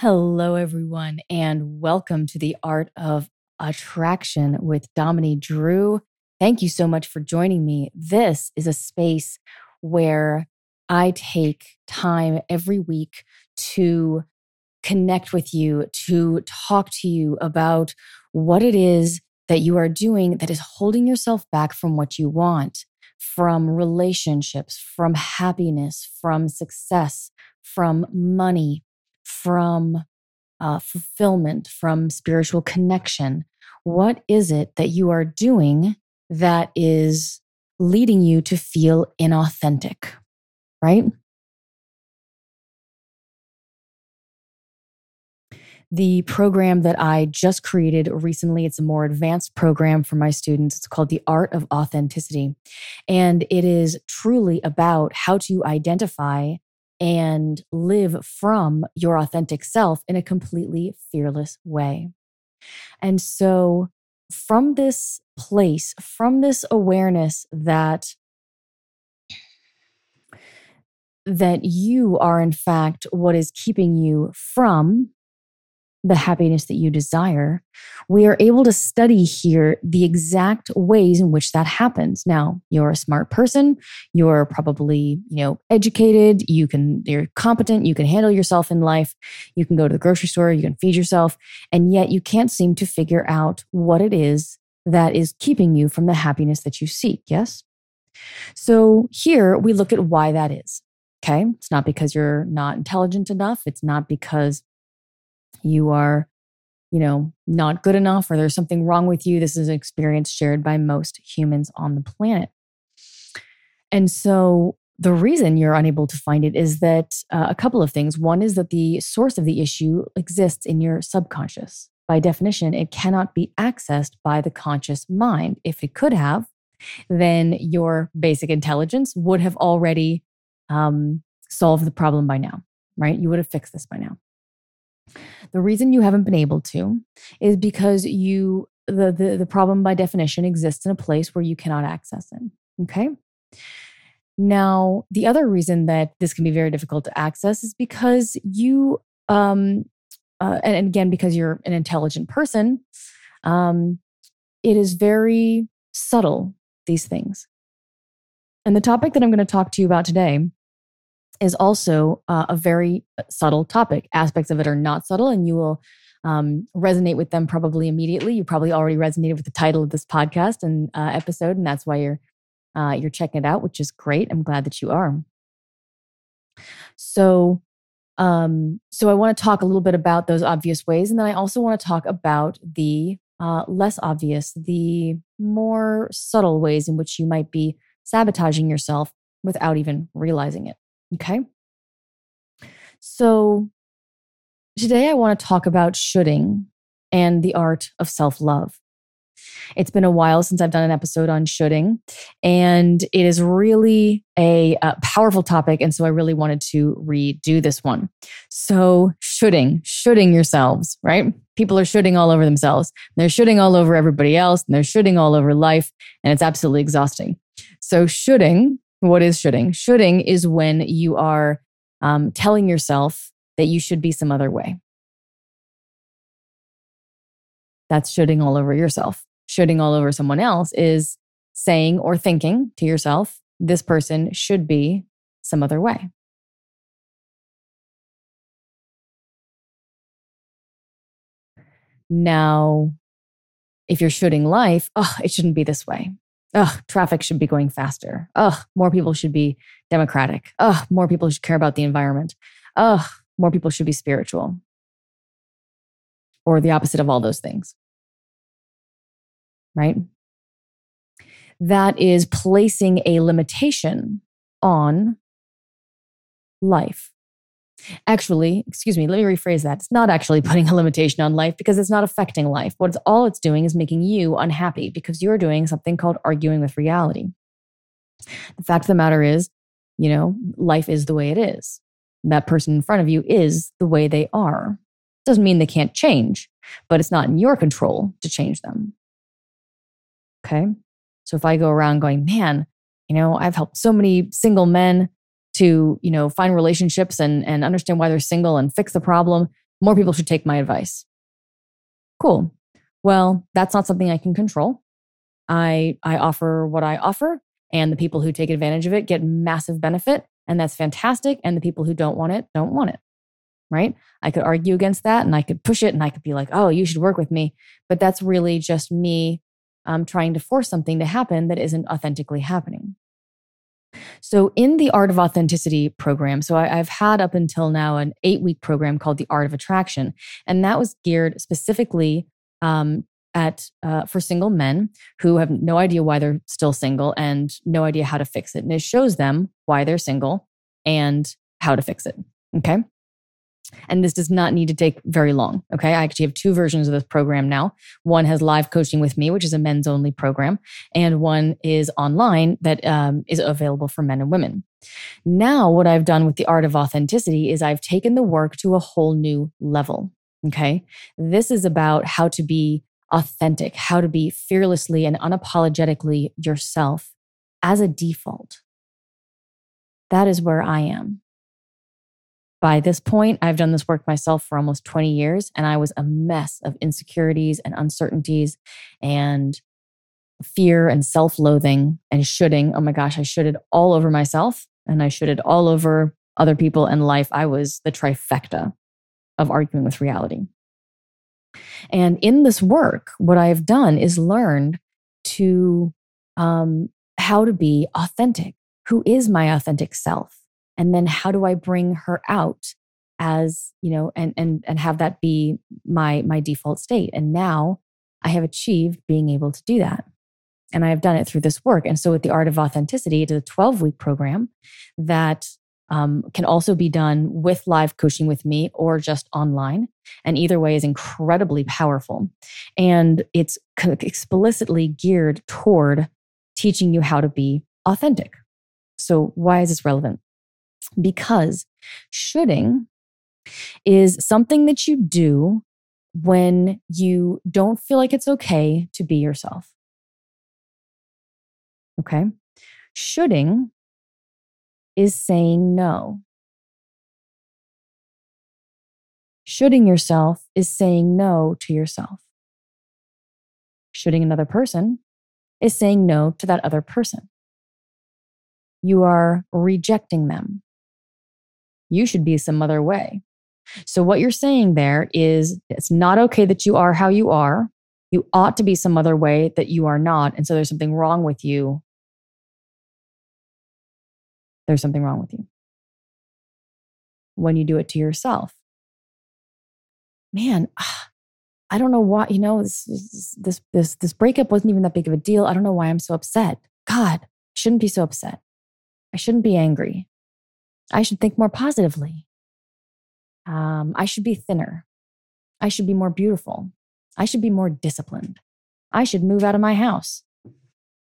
Hello, everyone, and welcome to the Art of Attraction with Dominique Drew. Thank you so much for joining me. This is a space where I take time every week to connect with you, to talk to you about what it is that you are doing that is holding yourself back from what you want, from relationships, from happiness, from success, from money, from uh, fulfillment, from spiritual connection. What is it that you are doing that is leading you to feel inauthentic, right? The program that I just created recently, it's a more advanced program for my students. It's called The Art of Authenticity. And it is truly about how to identify and live from your authentic self in a completely fearless way. And so from this place, from this awareness that that you are in fact what is keeping you from the happiness that you desire, we are able to study here the exact ways in which that happens. Now, you're a smart person, you're probably, you know, educated, you can you're competent, you can handle yourself in life, you can go to the grocery store, you can feed yourself, and yet you can't seem to figure out what it is that is keeping you from the happiness that you seek, yes? So, here we look at why that is. Okay. It's not because you're not intelligent enough. It's not because you are, you know, not good enough or there's something wrong with you. This is an experience shared by most humans on the planet. And so the reason you're unable to find it is that uh, a couple of things. One is that the source of the issue exists in your subconscious. By definition, it cannot be accessed by the conscious mind. If it could have, then your basic intelligence would have already um, solved the problem by now, right? You would have fixed this by now. The reason you haven't been able to is because you the, the the problem by definition exists in a place where you cannot access it. Okay. Now, the other reason that this can be very difficult to access is because you um uh, and, and again because you're an intelligent person, um it is very subtle these things. And the topic that I'm going to talk to you about today is also uh, a very uh, subtle topic. Aspects of it are not subtle, and you will um, resonate with them probably immediately. You probably already resonated with the title of this podcast and uh, episode, and that's why you're uh, you're checking it out, which is great. I'm glad that you are. So, um, so I want to talk a little bit about those obvious ways, and then I also want to talk about the uh, less obvious, the more subtle ways in which you might be sabotaging yourself without even realizing it. Okay. So today I want to talk about shoulding and the art of self love. It's been a while since I've done an episode on shoulding, and it is really a, a, powerful topic. And so I really wanted to redo this one. So, shoulding, shoulding yourselves, right? People are shoulding all over themselves. They're shoulding all over everybody else, and they're shoulding all over life, and it's absolutely exhausting. So, shoulding what is shoulding? Shoulding is when you are um, telling yourself that you should be some other way. That's shoulding all over yourself. Shoulding all over someone else is saying or thinking to yourself, this person should be some other way. Now, if you're shoulding life, oh, it shouldn't be this way. Oh, traffic should be going faster. Oh, more people should be democratic. Oh, more people should care about the environment. Oh, more people should be spiritual. Or the opposite of all those things. Right? That is placing a limitation on life. Actually, excuse me, let me rephrase that. It's not actually putting a limitation on life because it's not affecting life. What it's all it's doing is making you unhappy because you're doing something called arguing with reality. The fact of the matter is, you know, life is the way it is. That person in front of you is the way they are. Doesn't mean they can't change, but it's not in your control to change them. Okay. So if I go around going, man, you know, I've helped so many single men to, you know, find relationships and, and understand why they're single and fix the problem, more people should take my advice. Cool. Well, that's not something I can control. I I offer what I offer and the people who take advantage of it get massive benefit and that's fantastic and the people who don't want it don't want it. Right? I could argue against that and I could push it and I could be like, "Oh, you should work with me." But that's really just me um, trying to force something to happen that isn't authentically happening. So, in the Art of Authenticity program, so I, have had up until now an eight week program called the Art of Attraction, and that was geared specifically um, at uh, for single men who have no idea why they're still single and no idea how to fix it, and it shows them why they're single and how to fix it. Okay. And this does not need to take very long. Okay. I actually have two versions of this program now. One has live coaching with me, which is a men's only program, and one is online that um, is available for men and women. Now, what I've done with the art of authenticity is I've taken the work to a whole new level. Okay. This is about how to be authentic, how to be fearlessly and unapologetically yourself as a default. That is where I am. By this point, I've done this work myself for almost 20 years, and I was a mess of insecurities and uncertainties and fear and self loathing and shoulding. Oh my gosh, I shoulded all over myself and I shoulded all over other people and life. I was the trifecta of arguing with reality. And in this work, what I've done is learned to um, how to be authentic. Who is my authentic self? And then how do i bring her out as you know and and and have that be my my default state? And now i have achieved being able to do that. And i have done it through this work. And so with the art of authenticity it is a 12 week program that um, can also be done with live coaching with me or just online. And either way is incredibly powerful. And it's explicitly geared toward teaching you how to be authentic. So why is this relevant because shoulding is something that you do when you don't feel like it's okay to be yourself. Okay. Shoulding is saying no. Shoulding yourself is saying no to yourself. Shoulding another person is saying no to that other person. You are rejecting them you should be some other way. So, what you're saying there is it's not okay that you are how you are. You ought to be some other way that you are not. And so there's something wrong with you. There's something wrong with you when you do it to yourself. Man, I don't know why, you know, this, this, this, this breakup wasn't even that big of a deal. I don't know why I'm so upset. God, I shouldn't be so upset. I shouldn't be angry. I should think more positively. Um, I should be thinner. I should be more beautiful. I should be more disciplined. I should move out of my house.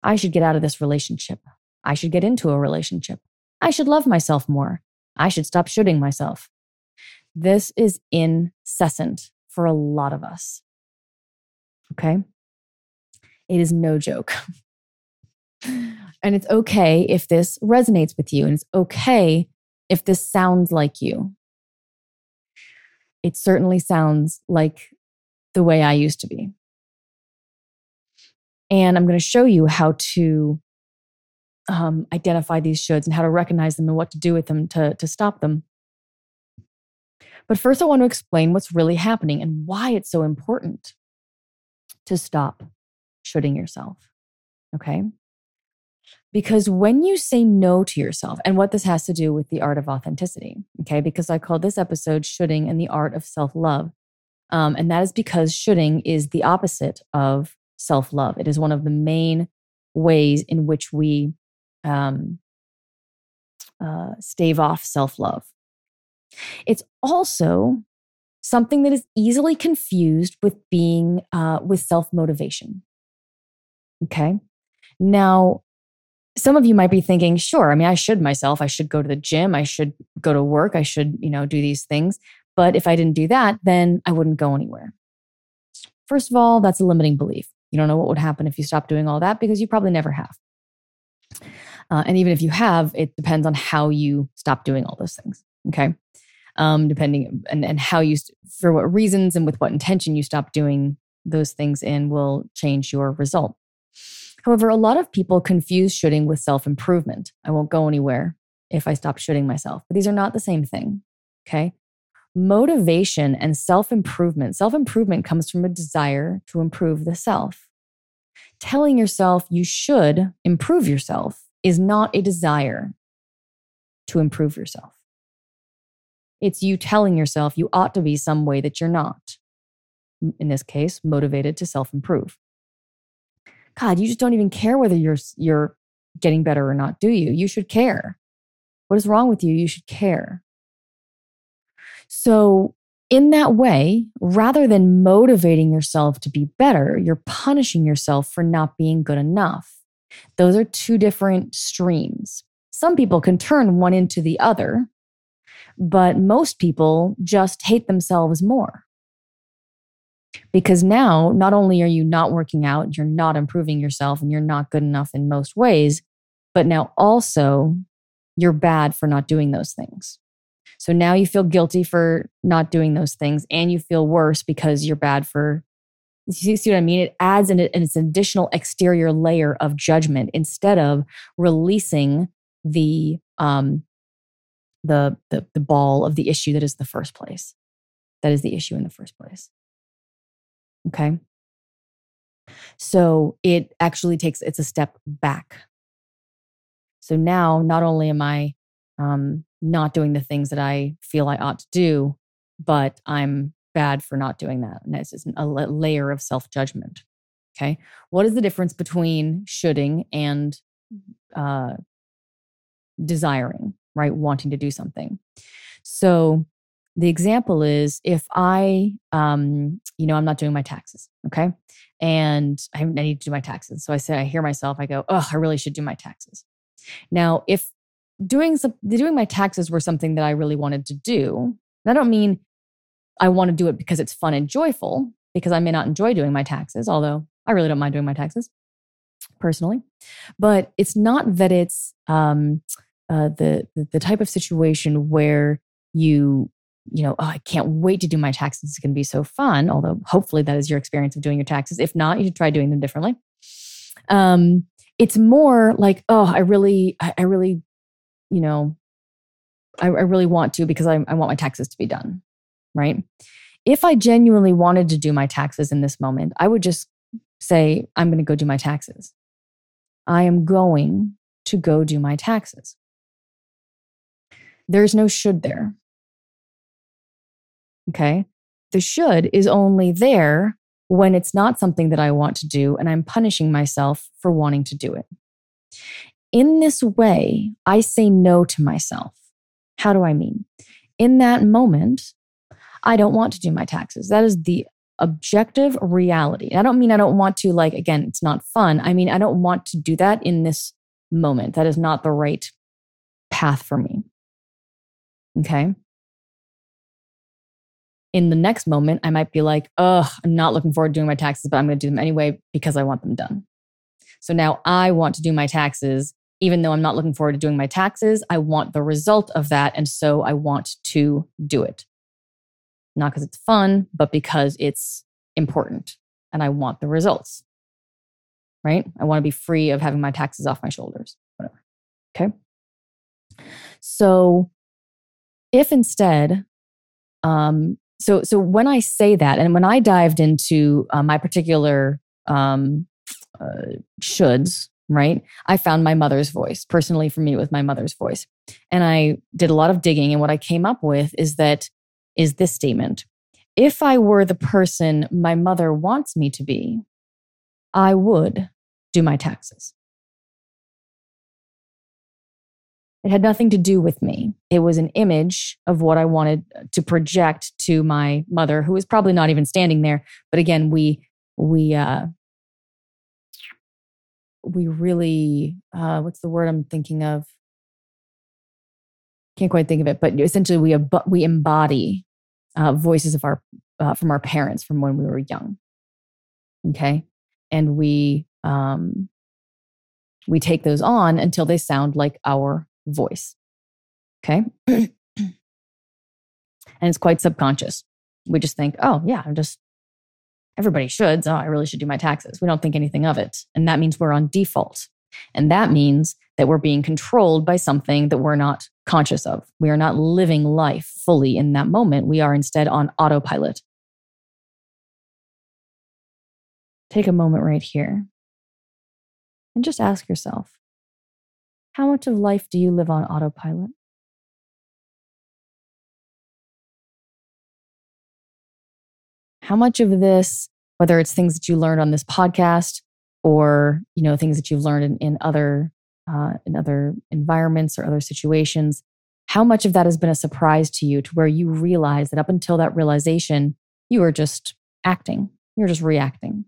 I should get out of this relationship. I should get into a relationship. I should love myself more. I should stop shoulding myself. This is incessant for a lot of us. Okay? It is no joke. and it's okay if this resonates with you, and it's okay if this sounds like you. It certainly sounds like the way I used to be. And I'm going to show you how to um, identify these shoulds and how to recognize them and what to do with them to, to stop them. But first, I want to explain what's really happening and why it's so important to stop shoulding yourself. Okay. Because when you say no to yourself, and what this has to do with the art of authenticity, okay, because I called this episode Shoulding and the Art of Self Love. Um, and that is because shoulding is the opposite of self love. It is one of the main ways in which we um, uh, stave off self love. It's also something that is easily confused with being uh, with self motivation. Okay. Now, some of you might be thinking, sure, I mean, I should myself. I should go to the gym. I should go to work. I should, you know, do these things. But if I didn't do that, then I wouldn't go anywhere. First of all, that's a limiting belief. You don't know what would happen if you stopped doing all that because you probably never have. Uh, and even if you have, it depends on how you stop doing all those things. Okay. Um, depending and, and how you, for what reasons and with what intention you stop doing those things in will change your result. However, a lot of people confuse shoulding with self improvement. I won't go anywhere if I stop shoulding myself, but these are not the same thing. Okay. Motivation and self improvement. Self improvement comes from a desire to improve the self. Telling yourself you should improve yourself is not a desire to improve yourself. It's you telling yourself you ought to be some way that you're not. In this case, motivated to self improve. God, you just don't even care whether you're you're getting better or not, do you? You should care. What is wrong with you? You should care. So, in that way, rather than motivating yourself to be better, you're punishing yourself for not being good enough. Those are two different streams. Some people can turn one into the other, but most people just hate themselves more. Because now, not only are you not working out, you're not improving yourself, and you're not good enough in most ways, but now also you're bad for not doing those things. So now you feel guilty for not doing those things, and you feel worse because you're bad for. You see what I mean? It adds an, an additional exterior layer of judgment instead of releasing the um, the, the the ball of the issue that is the first place. That is the issue in the first place. Okay. So it actually takes, it's a step back. So now not only am I um, not doing the things that I feel I ought to do, but I'm bad for not doing that. And it's just a layer of self judgment. Okay. What is the difference between shoulding and uh, desiring, right? Wanting to do something. So the example is if I, um, you know, I'm not doing my taxes, okay, and I, need to do my taxes. So I say, I hear myself, I go, oh, I really should do my taxes. Now, if doing some, doing my taxes were something that I really wanted to do, I don't mean I want to do it because it's fun and joyful, because I may not enjoy doing my taxes, although I really don't mind doing my taxes personally. But it's not that it's um, uh, the the type of situation where you you know, oh, I can't wait to do my taxes. It's going to be so fun. Although hopefully that is your experience of doing your taxes. If not, you should try doing them differently. Um, it's more like, oh, I really, I, I really, you know, I, I, really want to because I, I want my taxes to be done. Right. If I genuinely wanted to do my taxes in this moment, I would just say, I'm going to go do my taxes. I am going to go do my taxes. There's no should there. Okay. The should is only there when it's not something that I want to do and I'm punishing myself for wanting to do it. In this way, I say no to myself. How do I mean? In that moment, I don't want to do my taxes. That is the objective reality. I don't mean I don't want to, like, again, it's not fun. I mean, I don't want to do that in this moment. That is not the right path for me. Okay in the next moment, I might be like, oh, I'm not looking forward to doing my taxes, but I'm going to do them anyway because I want them done. So now I want to do my taxes, even though I'm not looking forward to doing my taxes. I want the result of that. And so I want to do it. Not because it's fun, but because it's important and I want the results. Right? I want to be free of having my taxes off my shoulders, whatever. Okay. So if instead um, so so when I say that, and when I dived into uh, my particular um, uh, shoulds, right? I found my mother's voice. Personally, for me, with my mother's voice, and I did a lot of digging. And what I came up with is that is this statement: If I were the person my mother wants me to be, I would do my taxes. It had nothing to do with me. It was an image of what I wanted to project to my mother, who was probably not even standing there. But again, we we uh, we really uh, what's the word I'm thinking of? Can't quite think of it, but essentially we ab- we embody uh, voices of our uh, from our parents from when we were young. Okay, and we um, we take those on until they sound like our voice. Okay. and it's quite subconscious. We just think, oh, yeah, I'm just, everybody should. So I really should do my taxes. We don't think anything of it. And that means we're on default. And that means that we're being controlled by something that we're not conscious of. We are not living life fully in that moment. We are instead on autopilot. Take a moment right here and just ask yourself how much of life do you live on autopilot? How much of this, whether it's things that you learned on this podcast or you know things that you've learned in, in other uh, in other environments or other situations, how much of that has been a surprise to you to where you realize that up until that realization, you were just acting, you're just reacting.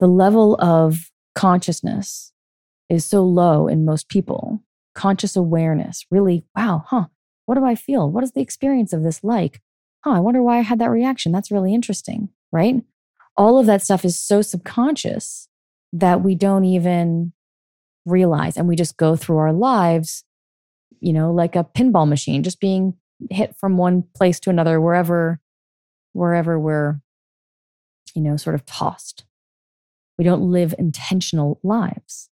The level of consciousness is so low in most people. Conscious awareness, really, wow, huh, what do I feel? What is the experience of this like? Huh, I wonder why I had that reaction. That's really interesting, right? All of that stuff is so subconscious that we don't even realize and we just go through our lives, you know, like a pinball machine, just being hit from one place to another, wherever, wherever we're, you know, sort of tossed. We don't live intentional lives.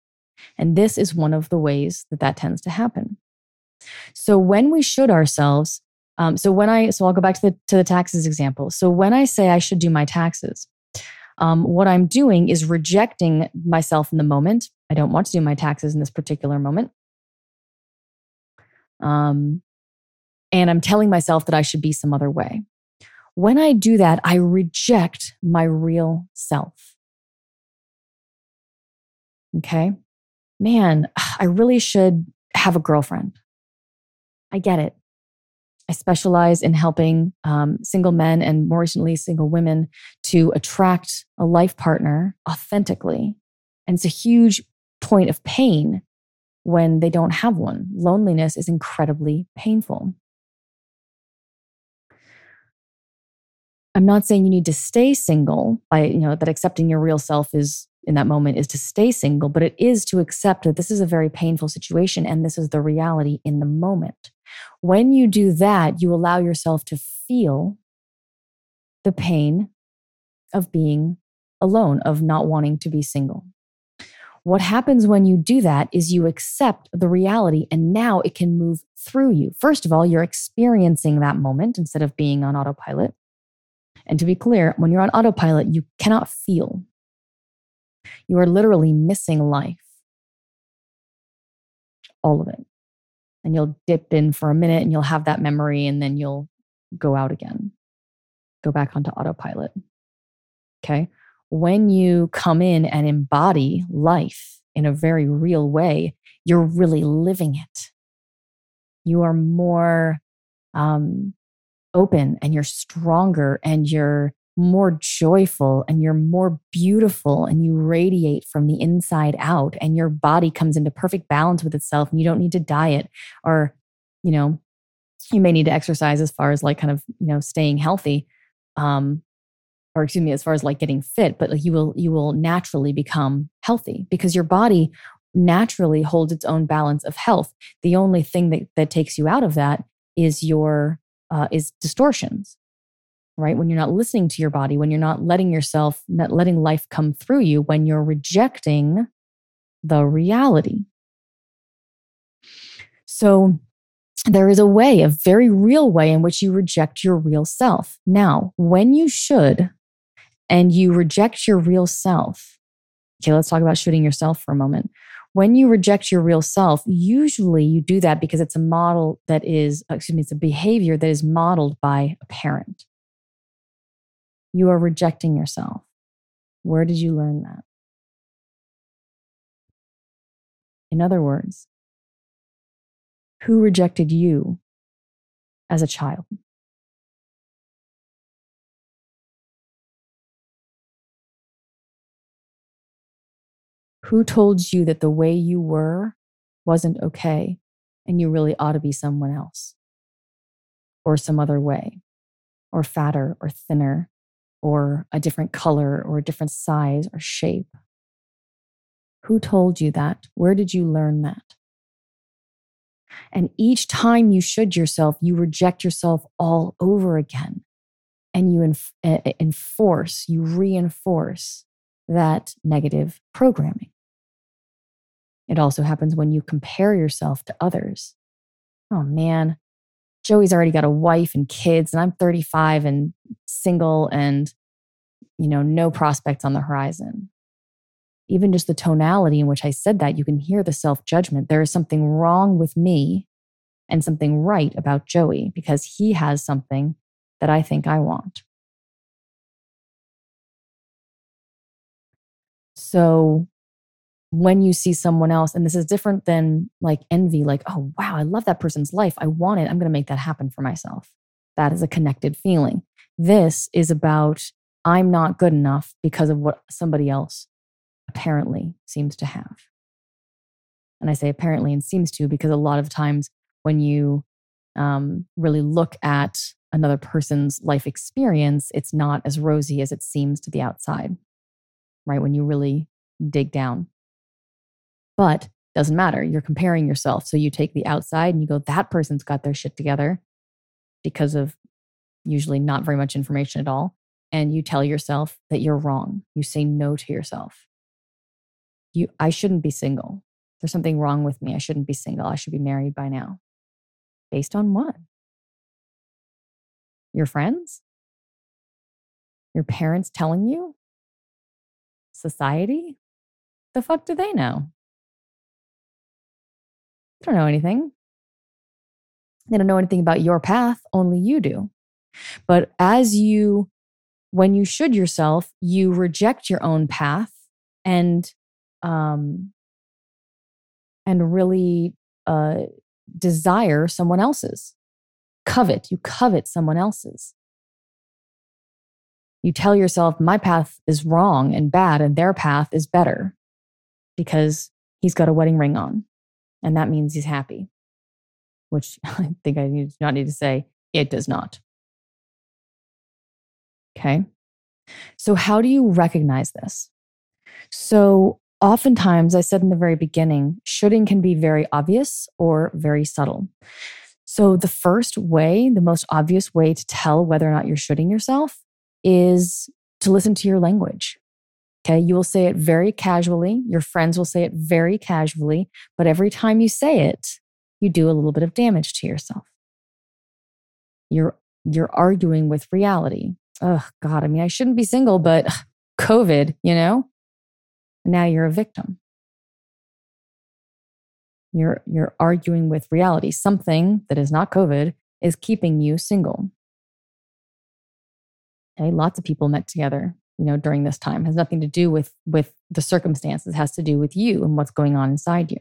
And this is one of the ways that that tends to happen. So when we should ourselves, um, so when I, so I'll go back to the to the taxes example. So when I say I should do my taxes, um, what I'm doing is rejecting myself in the moment. I don't want to do my taxes in this particular moment. Um, and I'm telling myself that I should be some other way. When I do that, I reject my real self. Okay man, I really should have a girlfriend. I get it. I specialize in helping um, single men and more recently single women to attract a life partner authentically. And it's a huge point of pain when they don't have one. Loneliness is incredibly painful. I'm not saying you need to stay single by, you know, that accepting your real self is in that moment is to stay single, but it is to accept that this is a very painful situation and this is the reality in the moment. When you do that, you allow yourself to feel the pain of being alone, of not wanting to be single. What happens when you do that is you accept the reality and now it can move through you. First of all, you're experiencing that moment instead of being on autopilot. And to be clear, when you're on autopilot, you cannot feel. You are literally missing life. All of it. And you'll dip in for a minute and you'll have that memory and then you'll go out again, go back onto autopilot. Okay. When you come in and embody life in a very real way, you're really living it. You are more um, open and you're stronger and you're more joyful and you're more beautiful and you radiate from the inside out and your body comes into perfect balance with itself and you don't need to diet or you know you may need to exercise as far as like kind of you know staying healthy um or excuse me as far as like getting fit but like you will you will naturally become healthy because your body naturally holds its own balance of health. The only thing that that takes you out of that is your uh, is distortions right? When you're not listening to your body, when you're not letting yourself, not letting life come through you, when you're rejecting the reality. So, there is a way, a very real way in which you reject your real self. Now, when you should and you reject your real self, okay, let's talk about shoulding yourself for a moment. When you reject your real self, usually you do that because it's a model that is, excuse me, it's a behavior that is modeled by a parent. You are rejecting yourself. Where did you learn that? In other words, who rejected you as a child? Who told you that the way you were wasn't okay and you really ought to be someone else or some other way or fatter or thinner or a different color or a different size or shape? Who told you that? Where did you learn that? And each time you should yourself, you reject yourself all over again. And you enf- eh, eh, enforce, you reinforce that negative programming. It also happens when you compare yourself to others. Oh man, Joey's already got a wife and kids, and I'm 35 and single and, you know, no prospects on the horizon even just the tonality in which I said that, you can hear the self judgment. There is something wrong with me and something right about Joey because he has something that I think I want. So when you see someone else, and this is different than like envy, like, oh, wow, I love that person's life. I want it. I'm going to make that happen for myself. That is a connected feeling. This is about I'm not good enough because of what somebody else apparently seems to have. And I say apparently and seems to because a lot of times when you um, really look at another person's life experience, it's not as rosy as it seems to the outside, right? When you really dig down. But doesn't matter. You're comparing yourself. So you take the outside and you go, that person's got their shit together because of usually not very much information at all. And you tell yourself that you're wrong. You say no to yourself you I shouldn't be single. There's something wrong with me. I shouldn't be single. I should be married by now. Based on what? Your friends? Your parents telling you? Society? The fuck do they know? Don't know anything. They don't know anything about your path, only you do. But as you, when you should yourself, you reject your own path and um, and really uh, desire someone else's. Covet, you covet someone else's. You tell yourself, my path is wrong and bad, and their path is better because he's got a wedding ring on. And that means he's happy, which I think I do not need to say, it does not. Okay. So, how do you recognize this? So, oftentimes, I said in the very beginning, shoulding can be very obvious or very subtle. So, the first way, the most obvious way to tell whether or not you're shoulding yourself is to listen to your language. Okay, you will say it very casually. Your friends will say it very casually. But every time you say it, you do a little bit of damage to yourself. You're, you're arguing with reality. Oh, God, I mean, I shouldn't be single, but COVID, you know? Now you're a victim. You're, you're arguing with reality. Something that is not COVID is keeping you single. Okay, lots of people met together, you know, during this time. It has nothing to do with with the circumstances. It has to do with you and what's going on inside you.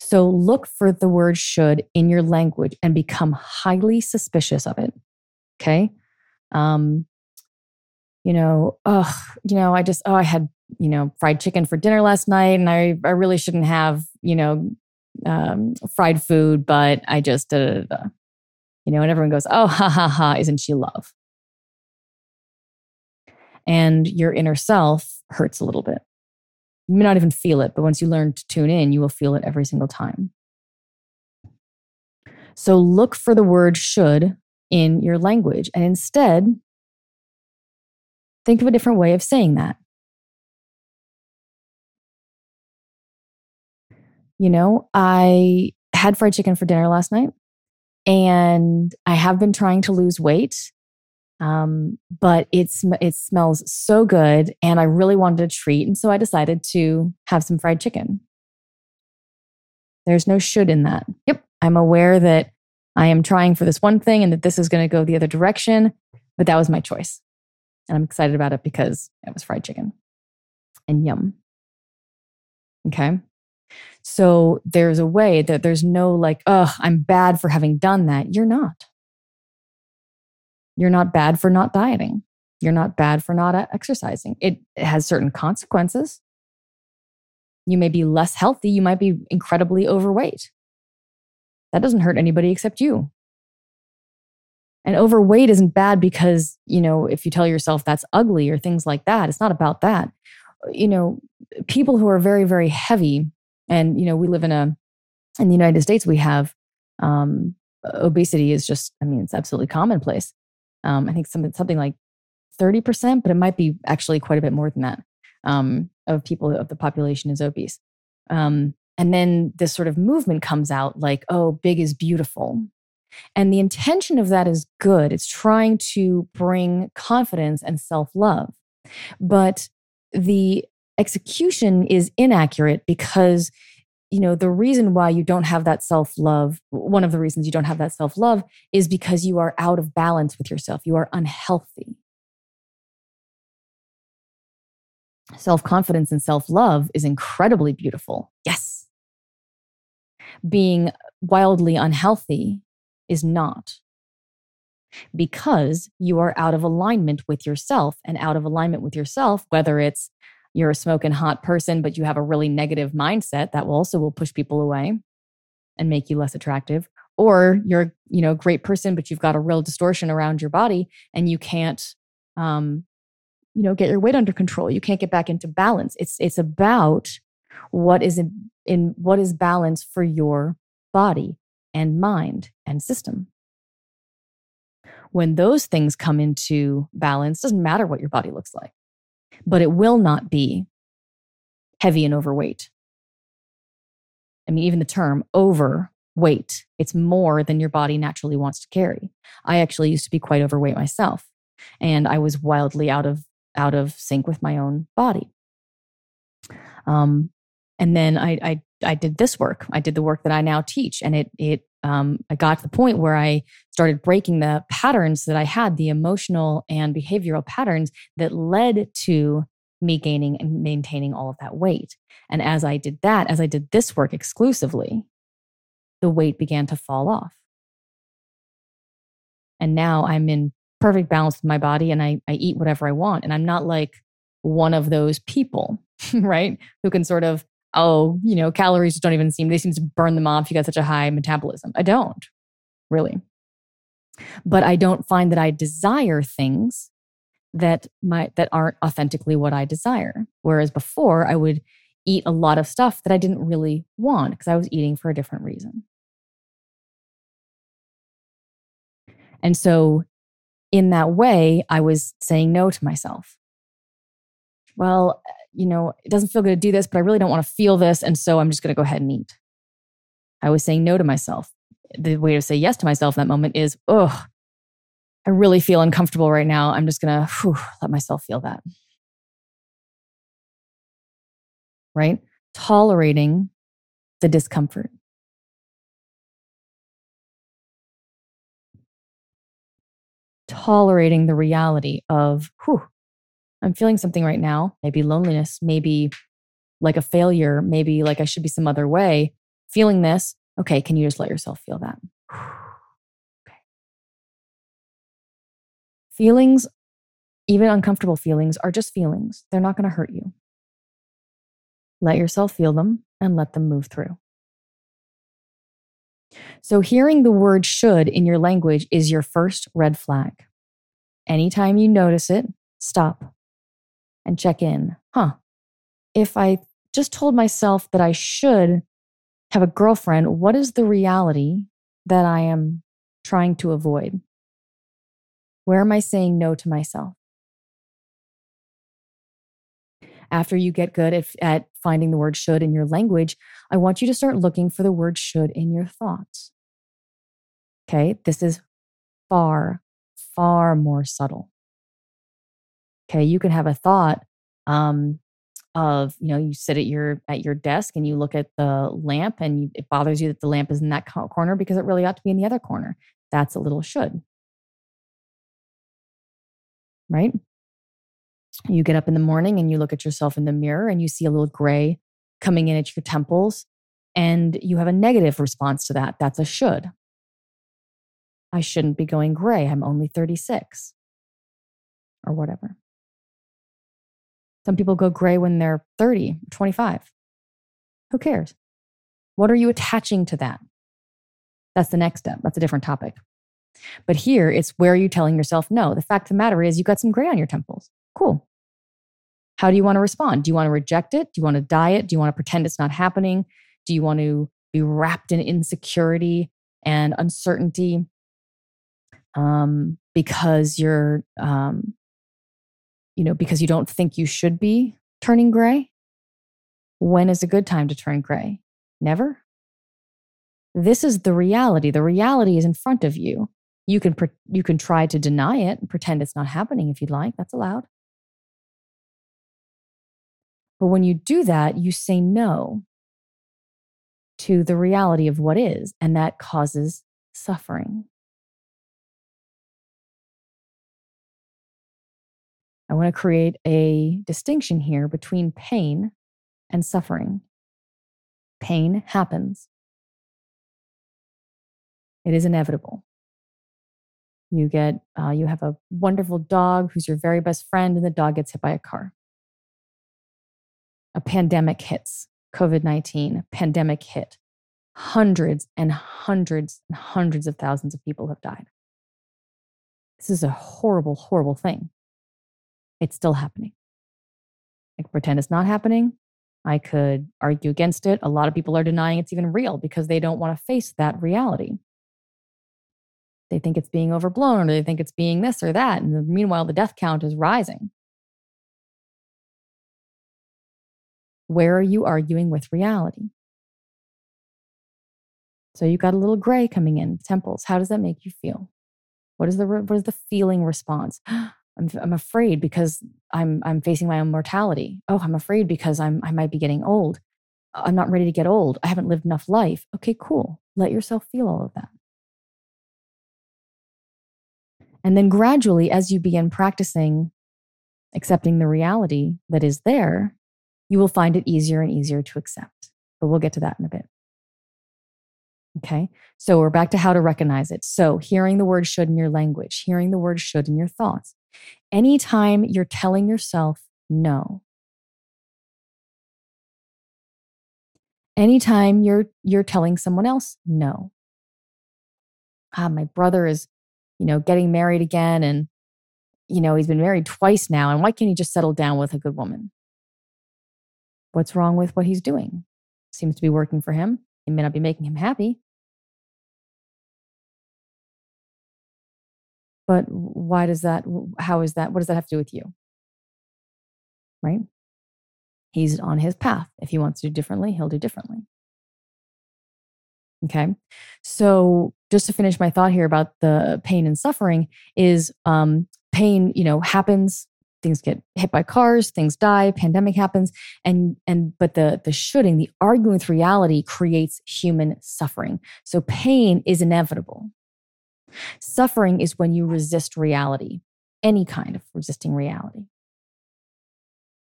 So look for the word should in your language and become highly suspicious of it. Okay. Um, you know, oh, you know, I just, oh, I had you know, fried chicken for dinner last night and I, I really shouldn't have, you know, um, fried food, but I just, da, you know, and everyone goes, oh, ha, ha, ha, isn't she love? And your inner self hurts a little bit. You may not even feel it, but once you learn to tune in, you will feel it every single time. So look for the word should in your language and instead think of a different way of saying that. You know, I had fried chicken for dinner last night and I have been trying to lose weight. Um, but it's it smells so good and I really wanted a treat. And so I decided to have some fried chicken. There's no should in that. Yep. I'm aware that I am trying for this one thing and that this is going to go the other direction, but that was my choice. And I'm excited about it because it was fried chicken and yum. Okay. So there's a way that there's no like, oh, I'm bad for having done that. You're not. You're not bad for not dieting. You're not bad for not exercising. It, it has certain consequences. You may be less healthy. You might be incredibly overweight. That doesn't hurt anybody except you. And overweight isn't bad because, you know, if you tell yourself that's ugly or things like that, it's not about that. You know, people who are very, very heavy, and, you know, we live in a, in the United States, we have um, obesity is just, I mean, it's absolutely commonplace. Um, I think something, something like 30%, but it might be actually quite a bit more than that um, of people of the population is obese. Um, and then this sort of movement comes out like, oh, big is beautiful. And the intention of that is good. It's trying to bring confidence and self love. But the execution is inaccurate because you know the reason why you don't have that self love one of the reasons you don't have that self love is because you are out of balance with yourself. You are unhealthy. Self confidence and self love is incredibly beautiful. Yes. Being wildly unhealthy is not because you are out of alignment with yourself and out of alignment with yourself whether it's you're a smoking hot person, but you have a really negative mindset that will also will push people away and make you less attractive. Or you're, you know, a great person, but you've got a real distortion around your body and you can't, um, you know, get your weight under control. You can't get back into balance. It's it's about what is in, in what is balance for your body and mind and system. When those things come into balance, doesn't matter what your body looks like but it will not be heavy and overweight. I mean, even the term overweight, it's more than your body naturally wants to carry. I actually used to be quite overweight myself, and I was wildly out of out of sync with my own body. Um, and then I, I I did this work. I did the work that I now teach, and it it um, I got to the point where I started breaking the patterns that I had, the emotional and behavioral patterns that led to me gaining and maintaining all of that weight. And as I did that, as I did this work exclusively, the weight began to fall off. And now I'm in perfect balance with my body and I, I eat whatever I want. And I'm not like one of those people, right? Who can sort of oh, you know, calories just don't even seem, they seem to burn them off. You got such a high metabolism. I don't really. But I don't find that I desire things that might that aren't authentically what I desire. Whereas before I would eat a lot of stuff that I didn't really want because I was eating for a different reason. And so in that way, I was saying no to myself. Well, you know, it doesn't feel good to do this, but I really don't want to feel this. And so I'm just going to go ahead and eat. I was saying no to myself. The way to say yes to myself in that moment is, oh, I really feel uncomfortable right now. I'm just going to let myself feel that. Right? Tolerating the discomfort. Tolerating the reality of, whew, I'm feeling something right now, maybe loneliness, maybe like a failure, maybe like I should be some other way. Feeling this, okay, can you just let yourself feel that? okay. Feelings, even uncomfortable feelings, are just feelings. They're not going to hurt you. Let yourself feel them and let them move through. So, hearing the word should in your language is your first red flag. Anytime you notice it, stop and check in. Huh. If I just told myself that I should have a girlfriend, what is the reality that I am trying to avoid? Where am I saying no to myself? after you get good at, at finding the word should in your language, I want you to start looking for the word should in your thoughts. Okay, this is far, far more subtle. Okay, you can have a thought um, of you know you sit at your at your desk and you look at the lamp and you, it bothers you that the lamp is in that corner because it really ought to be in the other corner. That's a little should. Right? You get up in the morning and you look at yourself in the mirror and you see a little gray coming in at your temples and you have a negative response to that. That's a should. I shouldn't be going gray. I'm only 36 or whatever. Some people go gray when they're 30, 25. Who cares? What are you attaching to that? That's the next step. That's a different topic. But here, it's where are you telling yourself no? The fact of the matter is, you got some gray on your temples. Cool. How do you want to respond? Do you want to reject it? Do you want to dye it? Do you want to pretend it's not happening? Do you want to be wrapped in insecurity and uncertainty um, because you're, um, you know, because you don't think you should be turning gray? When is a good time to turn gray? Never? This is the reality. The reality is in front of you. You can, pre- you can try to deny it and pretend it's not happening if you'd like. That's allowed. But when you do that, you say no to the reality of what is, and that causes suffering. I want to create a distinction here between pain and suffering. Pain happens, it is inevitable. You get, uh, you have a wonderful dog who's your very best friend, and the dog gets hit by a car a pandemic hits, COVID 19, pandemic hit. Hundreds and hundreds and hundreds of thousands of people have died. This is a horrible, horrible thing. It's still happening. I could pretend it's not happening. I could argue against it. A lot of people are denying it's even real because they don't want to face that reality. They think it's being overblown or they think it's being this or that. And meanwhile, the death count is rising. Where are you arguing with reality? So you got a little gray coming in temples. How does that make you feel? What is the what is the feeling response? I'm, I'm afraid because I'm I'm facing my own mortality. Oh, I'm afraid because I'm I might be getting old. I'm not ready to get old. I haven't lived enough life. Okay, cool. Let yourself feel all of that. And then gradually, as you begin practicing accepting the reality that is there, you will find it easier and easier to accept. But we'll get to that in a bit. Okay. So we're back to how to recognize it. So hearing the word should in your language, hearing the word should in your thoughts. Anytime you're telling yourself no, anytime you're you're telling someone else no. Ah, my brother is, you know, getting married again and you know, he's been married twice now and why can't he just settle down with a good woman? What's wrong with what he's doing? Seems to be working for him. It may not be making him happy. But why does that, how is that, what does that have to do with you? Right? He's on his path. If he wants to do differently, he'll do differently. Okay. So just to finish my thought here about the pain and suffering is um, pain, you know, happens things get hit by cars things die pandemic happens and and but the the shoulding the arguing with reality creates human suffering so pain is inevitable suffering is when you resist reality any kind of resisting reality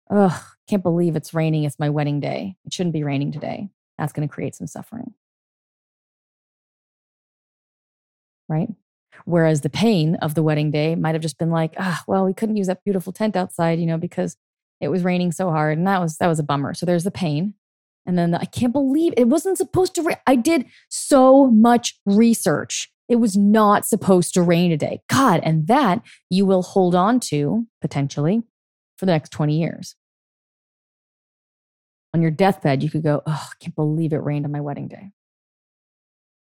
ugh can't believe it's raining it's my wedding day it shouldn't be raining today that's going to create some suffering right Whereas the pain of the wedding day might have just been like, ah, well, we couldn't use that beautiful tent outside, you know, because it was raining so hard. And that was that was a bummer. So there's the pain. And then the, I can't believe it wasn't supposed to rain. I did so much research. It was not supposed to rain today. God, and that you will hold on to potentially for the next 20 years. On your deathbed, you could go, oh, I can't believe it rained on my wedding day.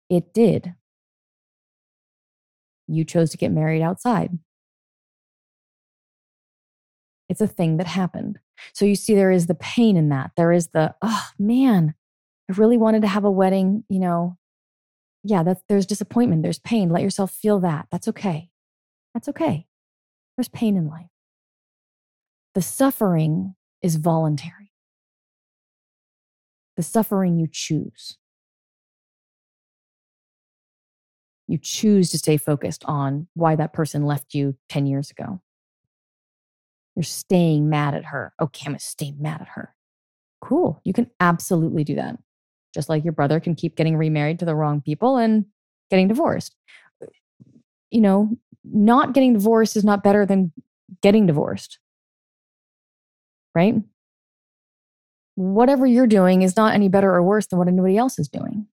It did you chose to get married outside. It's a thing that happened. So you see, there is the pain in that. There is the, oh man, I really wanted to have a wedding. You know, yeah, that's, there's disappointment, there's pain. Let yourself feel that. That's okay. That's okay. There's pain in life. The suffering is voluntary. The suffering you choose. You choose to stay focused on why that person left you 10 years ago. You're staying mad at her. Okay, I'm going to stay mad at her. Cool. You can absolutely do that. Just like your brother can keep getting remarried to the wrong people and getting divorced. You know, not getting divorced is not better than getting divorced. Right? Whatever you're doing is not any better or worse than what anybody else is doing.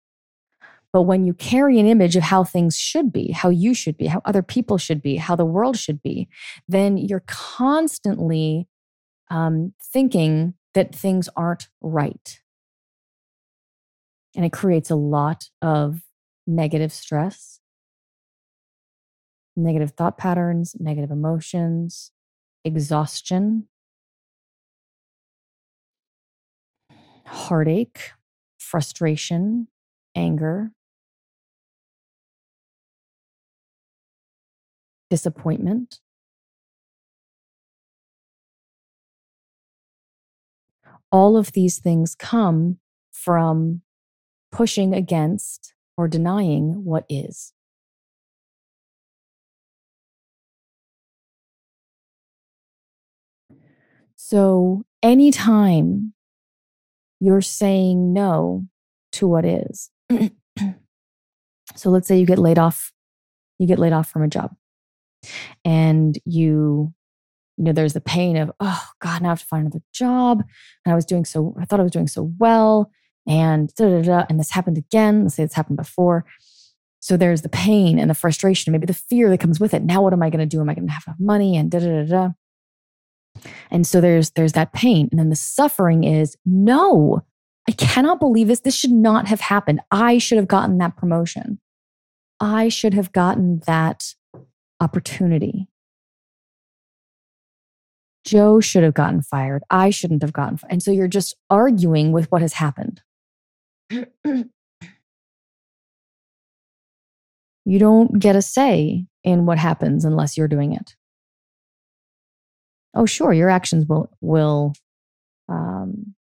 But when you carry an image of how things should be, how you should be, how other people should be, how the world should be, then you're constantly um, thinking that things aren't right. And it creates a lot of negative stress, negative thought patterns, negative emotions, exhaustion, heartache, frustration, anger, disappointment. All of these things come from pushing against or denying what is. So, anytime you're saying no to what is, so let's say you get laid off, you get laid off from a job and you you know there's the pain of oh god now i have to find another job and i was doing so i thought i was doing so well and da, da, da, and this happened again. Let's say it's happened before. So there's the pain and the frustration maybe the fear that comes with it. Now what am i going to do? Am i going to have enough money? And da da da da. And so there's there's that pain. And then the suffering is no i cannot believe this. This should not have happened. I should have gotten that promotion. I should have gotten that opportunity. Joe should have gotten fired. I shouldn't have gotten fired. And so you're just arguing with what has happened. You don't get a say in what happens unless you're doing it. Oh, sure, your actions will will um,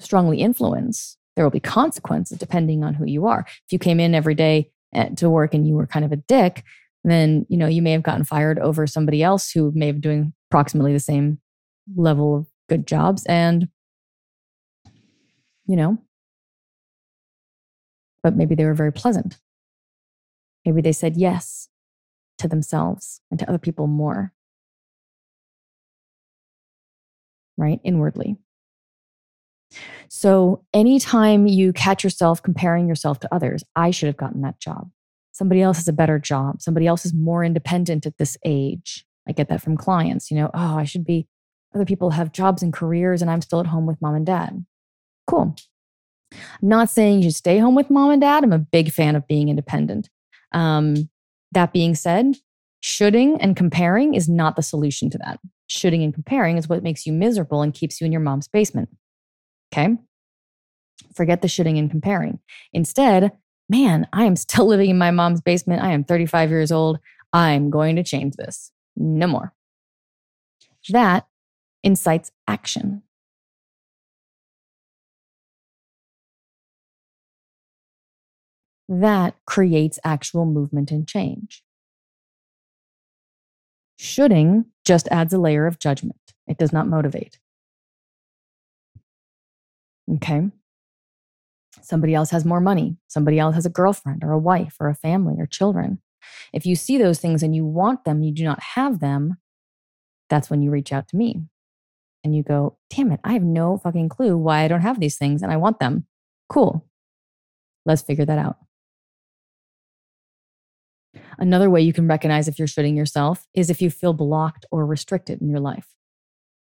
strongly influence. There will be consequences depending on who you are. If you came in every day to work and you were kind of a dick, then you know you may have gotten fired over somebody else who may have doing approximately the same level of good jobs and you know but maybe they were very pleasant maybe they said yes to themselves and to other people more right inwardly so anytime you catch yourself comparing yourself to others, I should have gotten that job. Somebody else has a better job. Somebody else is more independent at this age. I get that from clients, you know, oh, I should be, other people have jobs and careers and I'm still at home with mom and dad. Cool. I'm not saying you stay home with mom and dad. I'm a big fan of being independent. Um, that being said, shoulding and comparing is not the solution to that. Shoulding and comparing is what makes you miserable and keeps you in your mom's basement. Okay. Forget the shoulding and comparing. Instead, man, I am still living in my mom's basement. I am 35 years old. I'm going to change this. No more. That incites action. That creates actual movement and change. Shoulding just adds a layer of judgment. It does not motivate. Okay. Somebody else has more money. Somebody else has a girlfriend or a wife or a family or children. If you see those things and you want them, you do not have them, that's when you reach out to me and you go, damn it, I have no fucking clue why I don't have these things and I want them. Cool. Let's figure that out. Another way you can recognize if you're shoulding yourself is if you feel blocked or restricted in your life.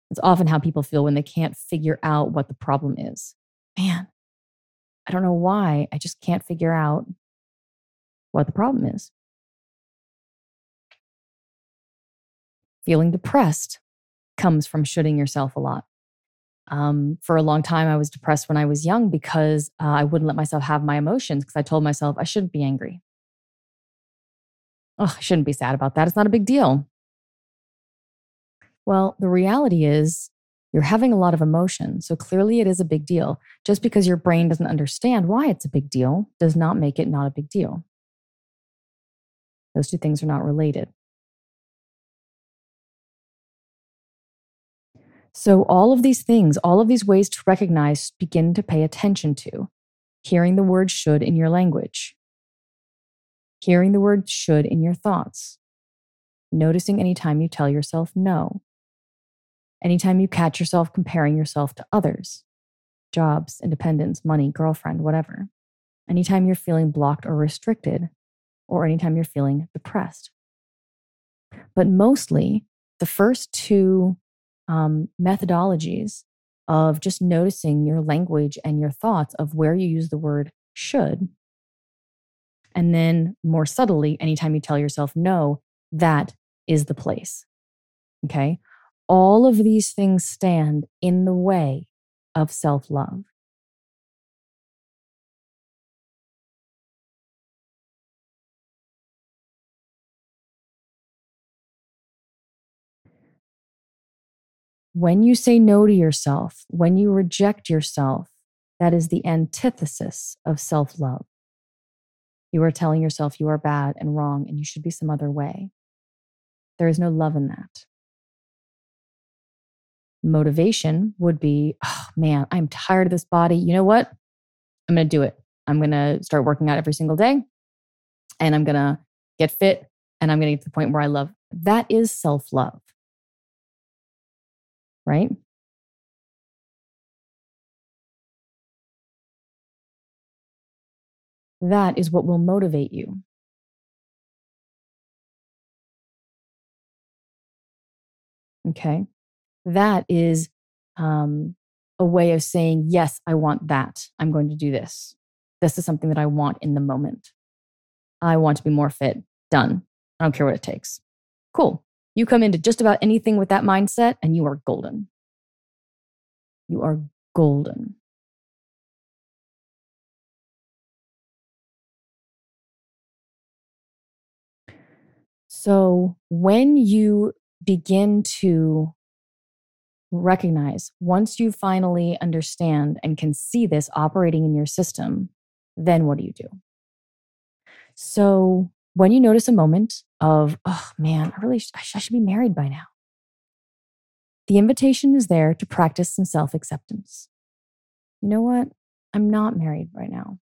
It's often how people feel when they can't figure out what the problem is. Man, I don't know why. I just can't figure out what the problem is. Feeling depressed comes from shoulding yourself a lot. Um, for a long time, I was depressed when I was young because uh, I wouldn't let myself have my emotions because I told myself I shouldn't be angry. Oh, I shouldn't be sad about that. It's not a big deal. Well, the reality is you're having a lot of emotion. So clearly it is a big deal. Just because your brain doesn't understand why it's a big deal does not make it not a big deal. Those two things are not related. So, all of these things, all of these ways to recognize, begin to pay attention to. Hearing the word should in your language, hearing the word should in your thoughts, noticing anytime you tell yourself no, anytime you catch yourself comparing yourself to others, jobs, independence, money, girlfriend, whatever, anytime you're feeling blocked or restricted, or anytime you're feeling depressed. But mostly, the first two um, methodologies of just noticing your language and your thoughts of where you use the word should. And then more subtly, anytime you tell yourself no, that is the place. Okay. All of these things stand in the way of self love. When you say no to yourself, when you reject yourself, that is the antithesis of self love. You are telling yourself you are bad and wrong and you should be some other way. There is no love in that. Motivation would be, oh man, I'm tired of this body. You know what? I'm going to do it. I'm going to start working out every single day and I'm going to get fit and I'm going to get to the point where I love. That is self love right? That is what will motivate you. Okay. That is um, a way of saying, yes, I want that. I'm going to do this. This is something that I want in the moment. I want to be more fit. Done. I don't care what it takes. Cool. You come into just about anything with that mindset and you are golden. You are golden. So when you begin to recognize, once you finally understand and can see this operating in your system, then what do you do? So when you notice a moment of, oh man, I really, sh- I should be married by now. The invitation is there to practice some self acceptance. You know what? I'm not married right now.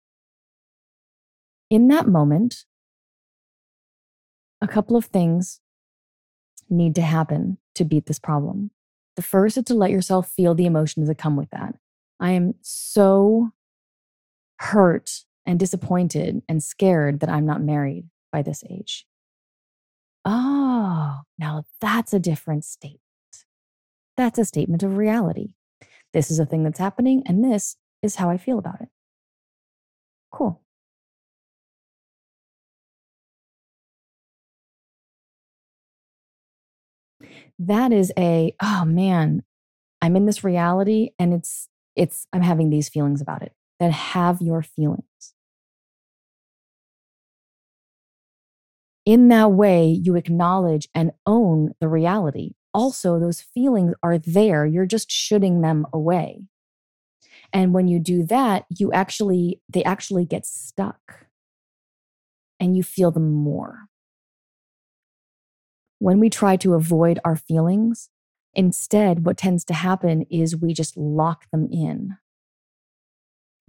In that moment, a couple of things need to happen to beat this problem. The first is to let yourself feel the emotions that come with that. I am so hurt and disappointed and scared that I'm not married by this age. Oh, now that's a different statement. That's a statement of reality. This is a thing that's happening, and this is how I feel about it. Cool. That is a, oh man, I'm in this reality and it's, it's, I'm having these feelings about it. Then have your feelings. in that way, you acknowledge and own the reality. Also, those feelings are there. You're just shoulding them away. And when you do that, you actually, they actually get stuck and you feel them more. When we try to avoid our feelings, instead, what tends to happen is we just lock them in,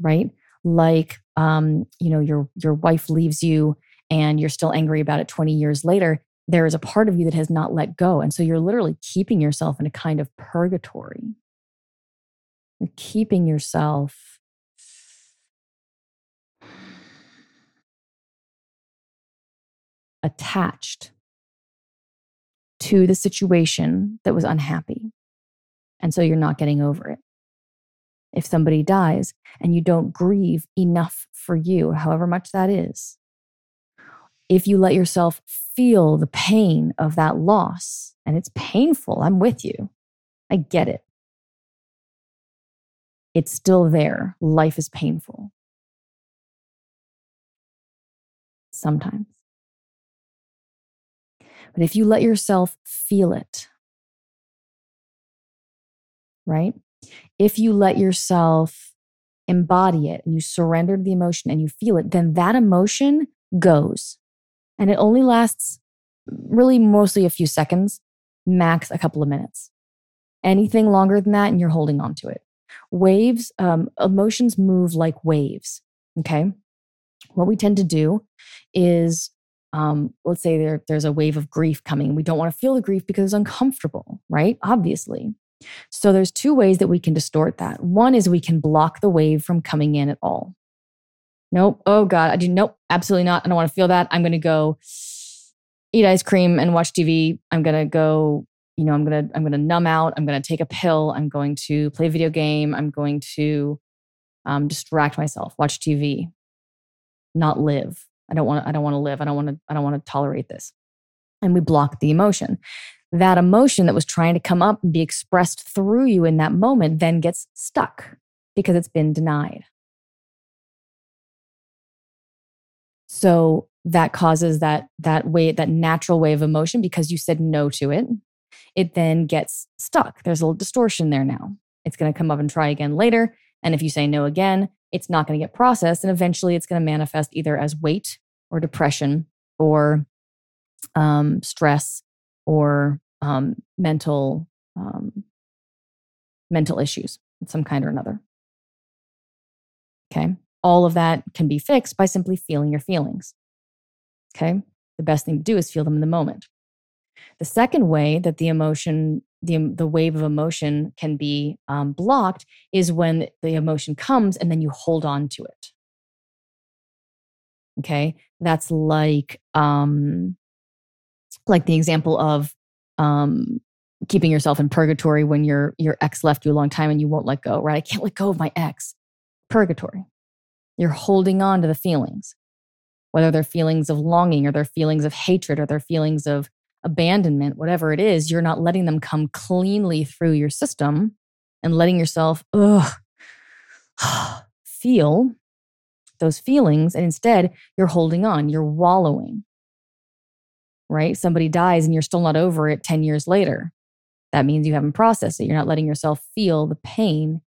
right? Like, um, you know, your, your wife leaves you and you're still angry about it 20 years later, there is a part of you that has not let go. And so you're literally keeping yourself in a kind of purgatory. You're keeping yourself attached to the situation that was unhappy. And so you're not getting over it. If somebody dies and you don't grieve enough for you, however much that is, if you let yourself feel the pain of that loss, and it's painful, I'm with you. I get it. It's still there. Life is painful. Sometimes. But if you let yourself feel it, right? If you let yourself embody it and you surrender to the emotion and you feel it, then that emotion goes. And it only lasts really mostly a few seconds, max a couple of minutes. Anything longer than that, and you're holding on to it. Waves, um, emotions move like waves. Okay. What we tend to do is, um, let's say there, there's a wave of grief coming. We don't want to feel the grief because it's uncomfortable, right? Obviously. So there's two ways that we can distort that. One is we can block the wave from coming in at all. Nope. Oh God. I do nope. Absolutely not. I don't want to feel that. I'm gonna go eat ice cream and watch TV. I'm gonna go, you know, I'm gonna, I'm gonna numb out. I'm gonna take a pill. I'm going to play a video game. I'm going to um, distract myself, watch TV, not live. I don't want to, I don't want to live. I don't want to, I don't want to tolerate this. And we block the emotion that emotion that was trying to come up and be expressed through you in that moment then gets stuck because it's been denied. So that causes that that way that natural way of emotion because you said no to it. It then gets stuck. There's a little distortion there now. It's going to come up and try again later. And if you say no again, it's not going to get processed. And eventually it's going to manifest either as weight or depression or um, stress or um, mental um, mental issues of some kind or another. Okay, all of that can be fixed by simply feeling your feelings. Okay, the best thing to do is feel them in the moment. The second way that the emotion, the, the wave of emotion can be um, blocked is when the emotion comes and then you hold on to it. Okay, that's like um, like the example of um, keeping yourself in purgatory when your your ex left you a long time and you won't let go, right? I can't let go of my ex. Purgatory. You're holding on to the feelings, whether they're feelings of longing or they're feelings of hatred or they're feelings of abandonment, whatever it is, you're not letting them come cleanly through your system and letting yourself ugh, feel those feelings. And instead, you're holding on, you're wallowing right? Somebody dies and you're still not over it 10 years later. That means you haven't processed it. You're not letting yourself feel the pain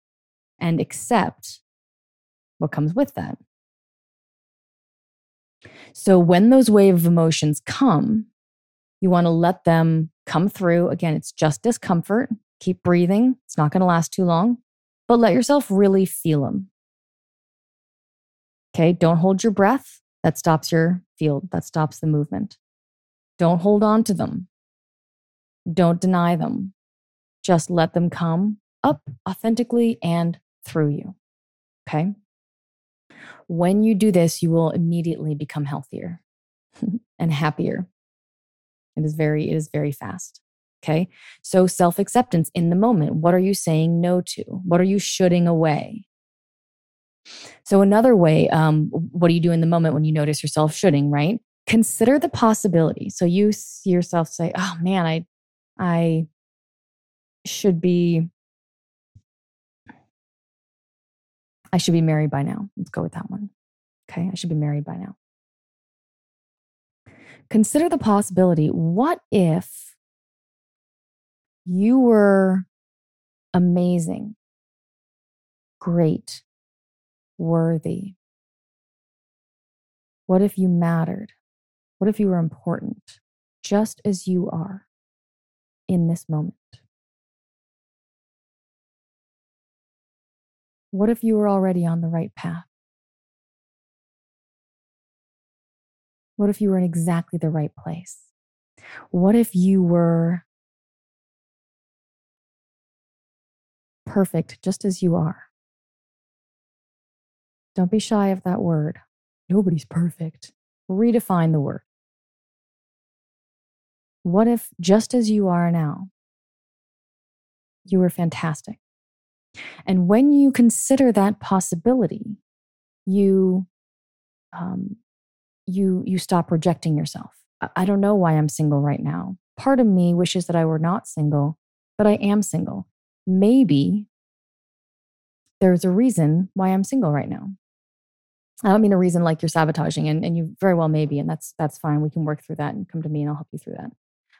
and accept what comes with that. So when those wave of emotions come, you want to let them come through. Again, it's just discomfort. Keep breathing. It's not going to last too long, but let yourself really feel them. Okay, don't hold your breath. That stops your field, that stops the movement. Don't hold on to them. Don't deny them. Just let them come up authentically and through you. Okay. When you do this, you will immediately become healthier and happier. It is very, it is very fast. Okay. So self acceptance in the moment. What are you saying no to? What are you shoulding away? So, another way, um, what do you do in the moment when you notice yourself shoulding, right? consider the possibility. So you see yourself say, "Oh man, I I should be I should be married by now." Let's go with that one. Okay, I should be married by now. Consider the possibility. What if you were amazing, great, worthy? What if you mattered? What if you were important just as you are in this moment? What if you were already on the right path? What if you were in exactly the right place? What if you were perfect just as you are? Don't be shy of that word. Nobody's perfect. Redefine the word. What if, just as you are now, you were fantastic? And when you consider that possibility, you um, you you stop rejecting yourself. I don't know why I'm single right now. Part of me wishes that I were not single, but I am single. Maybe there's a reason why I'm single right now. I don't mean a reason like you're sabotaging, and, and you very well may be, and that's that's fine. We can work through that and come to me and I'll help you through that.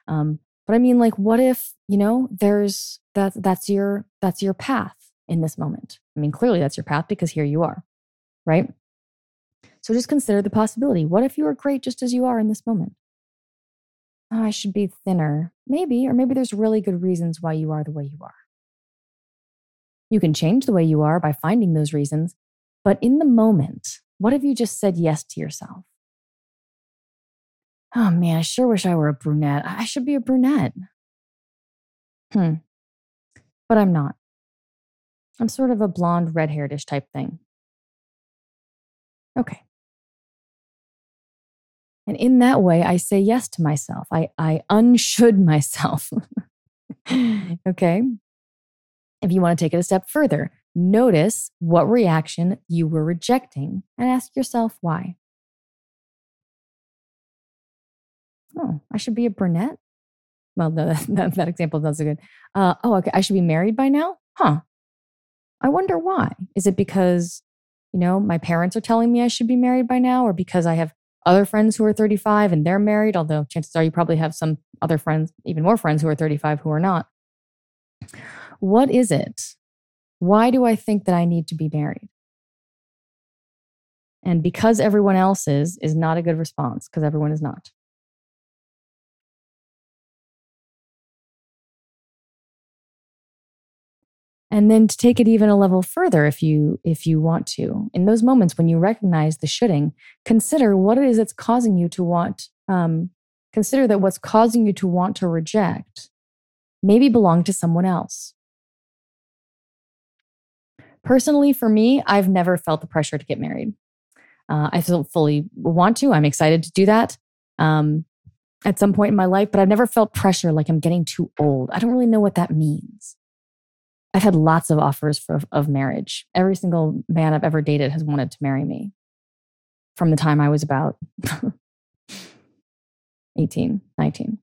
Um, but I mean, like, what if, you know, there's that that's your that's your path in this moment. I mean, clearly that's your path because here you are, right? So just consider the possibility. What if you are great just as you are in this moment? Oh, I should be thinner. Maybe, or maybe there's really good reasons why you are the way you are. You can change the way you are by finding those reasons. But in the moment, what if you just said yes to yourself? Oh man, I sure wish I were a brunette. I should be a brunette. Hmm. But I'm not. I'm sort of a blonde, red hairish type thing. Okay. And in that way, I say yes to myself. I, I unshould myself. okay. If you want to take it a step further, notice what reaction you were rejecting and ask yourself why. Oh, I should be a brunette? Well, no, that, that example so good. Uh, oh, okay. I should be married by now? Huh. I wonder why. Is it because, you know, my parents are telling me I should be married by now, or because I have other friends who are 35 and they're married? Although chances are you probably have some other friends, even more friends who are 35 who are not. What is it? Why do I think that I need to be married? And because everyone else is, is not a good response because everyone is not. And then to take it even a level further if you if you want to in those moments when you recognize the shoulding consider what it is that's causing you to want um, consider that what's causing you to want to reject maybe belong to someone else. Personally for me i've never felt the pressure to get married. Uh, i feel fully want to. I'm excited to do that um, at some point in my life but i've never felt pressure like i'm getting too old. I don't really know what that means I've had lots of offers for, of marriage. Every single man I've ever dated has wanted to marry me from the time I was about 18, 19.